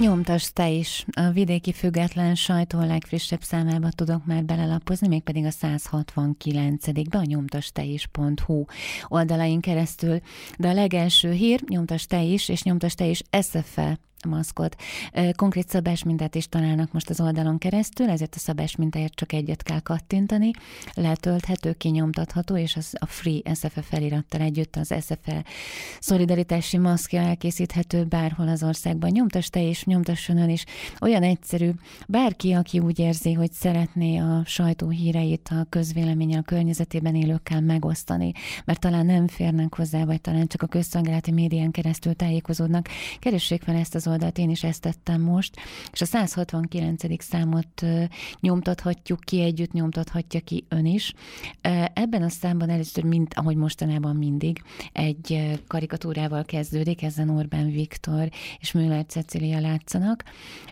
Nyomtas te is. A vidéki független sajtó legfrissebb számába tudok már belelapozni, mégpedig a 169-be a nyomtasteis.hu oldalain keresztül. De a legelső hír, nyomtas te is, és nyomtas te is SFE maszkot. Konkrét szabás mintát is találnak most az oldalon keresztül, ezért a szabás mintáért csak egyet kell kattintani. Letölthető, kinyomtatható, és az a Free SFE felirattal együtt az SFE szolidaritási maszkja elkészíthető bárhol az országban. Nyomtas te is, nyomtasson ön is. Olyan egyszerű, bárki, aki úgy érzi, hogy szeretné a sajtó híreit a közvélemény a környezetében élőkkel megosztani, mert talán nem férnek hozzá, vagy talán csak a közszolgálati médián keresztül tájékozódnak, keressék fel ezt az oldalt, én is ezt tettem most, és a 169. számot nyomtathatjuk ki, együtt nyomtathatja ki ön is. Ebben a számban először, mint ahogy mostanában mindig, egy karikatúrával kezdődik, ezen Orbán Viktor és Müller Cecilia látszanak.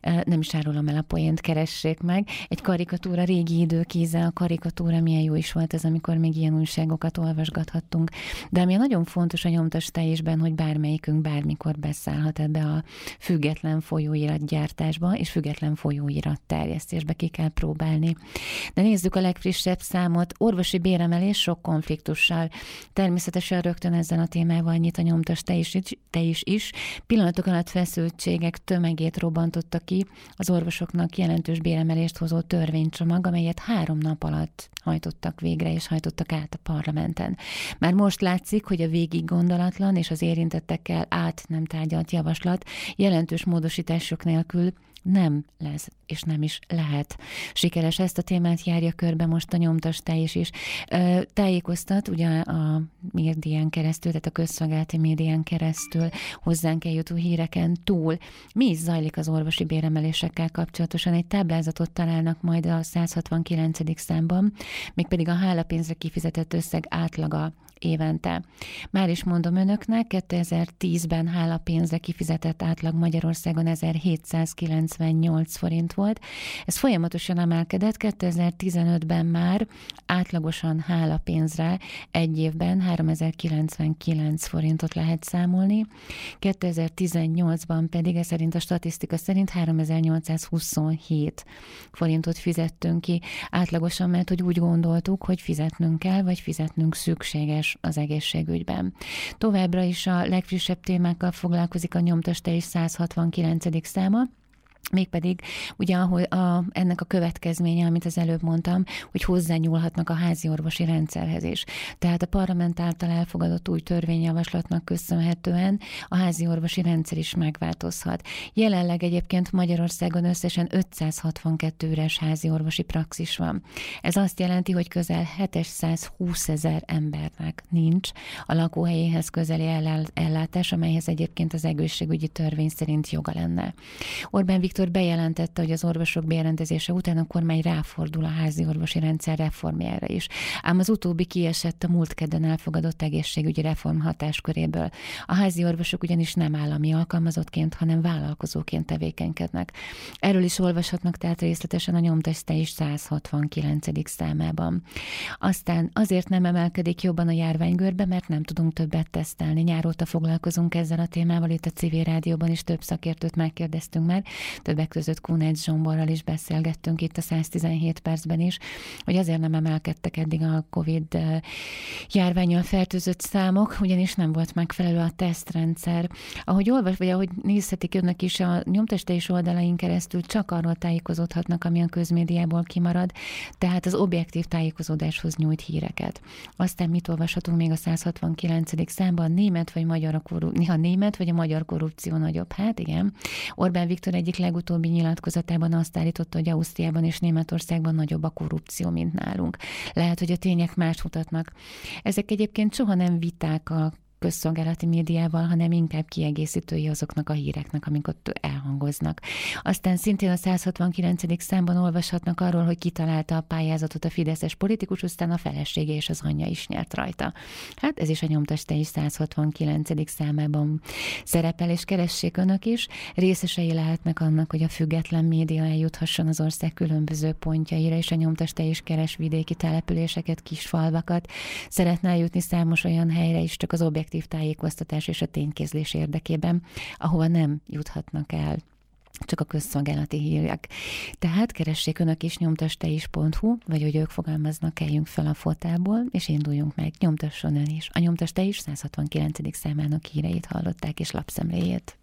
Nem is árulom el a poént, keressék meg. Egy karikatúra, régi időkéze, a karikatúra milyen jó is volt ez, amikor még ilyen újságokat olvasgathattunk. De ami nagyon fontos a nyomtas teljesben, hogy bármelyikünk bármikor beszállhat ebbe a független folyóiratgyártásba és független folyóirat terjesztésbe ki kell próbálni. De nézzük a legfrissebb számot. Orvosi béremelés sok konfliktussal. Természetesen rögtön ezzel a témával nyit a nyomtas te is, te is, is. Pillanatok alatt feszültségek tömegét robbantotta ki az orvosoknak jelentős béremelést hozó törvénycsomag, amelyet három nap alatt hajtottak végre és hajtottak át a parlamenten. Már most látszik, hogy a végig gondolatlan és az érintettekkel át nem tárgyalt javaslat jelentős módosítások nélkül nem lesz, és nem is lehet sikeres. Ezt a témát járja körbe most a nyomtas teljes is. Tájékoztat ugye a médián keresztül, tehát a közszolgálati médián keresztül hozzánk eljutó híreken túl. Mi is zajlik az orvosi béremelésekkel kapcsolatosan? Egy táblázatot találnak majd a 169. számban, mégpedig a hálapénzre kifizetett összeg átlaga évente. Már is mondom önöknek, 2010-ben hálapénzre kifizetett átlag Magyarországon 1798 forint volt. Ez folyamatosan emelkedett, 2015-ben már átlagosan hálapénzre egy évben 3099 forintot lehet számolni, 2018-ban pedig ez szerint a statisztika szerint 3827 forintot fizettünk ki átlagosan, mert hogy úgy gondoltuk, hogy fizetnünk kell, vagy fizetnünk szükséges az egészségügyben. Továbbra is a legfrissebb témákkal foglalkozik a nyomtas és 169. száma, Mégpedig ugye ahol a, ennek a következménye, amit az előbb mondtam, hogy hozzányúlhatnak a házi orvosi rendszerhez is. Tehát a parlament által elfogadott új törvényjavaslatnak köszönhetően a házi orvosi rendszer is megváltozhat. Jelenleg egyébként Magyarországon összesen 562 üres házi orvosi praxis van. Ez azt jelenti, hogy közel 720 ezer embernek nincs a lakóhelyéhez közeli ellátás, amelyhez egyébként az egészségügyi törvény szerint joga lenne. Orbán Viktor Viktor bejelentette, hogy az orvosok bejelentezése után a kormány ráfordul a házi orvosi rendszer reformjára is. Ám az utóbbi kiesett a múlt kedden elfogadott egészségügyi reform hatásköréből. A házi orvosok ugyanis nem állami alkalmazottként, hanem vállalkozóként tevékenykednek. Erről is olvashatnak tehát részletesen a nyomteste is 169. számában. Aztán azért nem emelkedik jobban a járványgörbe, mert nem tudunk többet tesztelni. Nyáróta foglalkozunk ezzel a témával, itt a civil rádióban is több szakértőt megkérdeztünk már, többek között Kunec Zsomborral is beszélgettünk itt a 117 percben is, hogy azért nem emelkedtek eddig a COVID járványal fertőzött számok, ugyanis nem volt megfelelő a tesztrendszer. Ahogy olvas, vagy ahogy nézhetik önnek is, a nyomtestés oldalain keresztül csak arról tájékozódhatnak, ami a közmédiából kimarad, tehát az objektív tájékozódáshoz nyújt híreket. Aztán mit olvashatunk még a 169. számban? Német vagy magyar a korrupció, német vagy a magyar korrupció nagyobb? Hát igen. Orbán Viktor egyik leg legutóbbi nyilatkozatában azt állította, hogy Ausztriában és Németországban nagyobb a korrupció, mint nálunk. Lehet, hogy a tények más mutatnak. Ezek egyébként soha nem viták a közszolgálati médiával, hanem inkább kiegészítői azoknak a híreknek, amik ott elhangoznak. Aztán szintén a 169. számban olvashatnak arról, hogy kitalálta a pályázatot a Fideszes politikus, aztán a felesége és az anyja is nyert rajta. Hát ez is a nyomtaste is 169. számában szerepel, és keressék önök is. Részesei lehetnek annak, hogy a független média eljuthasson az ország különböző pontjaira, és a nyomtaste is keres vidéki településeket, kisfalvakat. Szeretne eljutni számos olyan helyre is, csak az objektív tájékoztatás és a ténykézlés érdekében, ahova nem juthatnak el csak a közszolgálati hírek. Tehát keressék önök is nyomtasteis.hu, vagy hogy ők fogalmaznak, keljünk fel a fotából, és induljunk meg. Nyomtasson ön is. A nyomtas te is 169. számának híreit hallották, és lapszemléjét.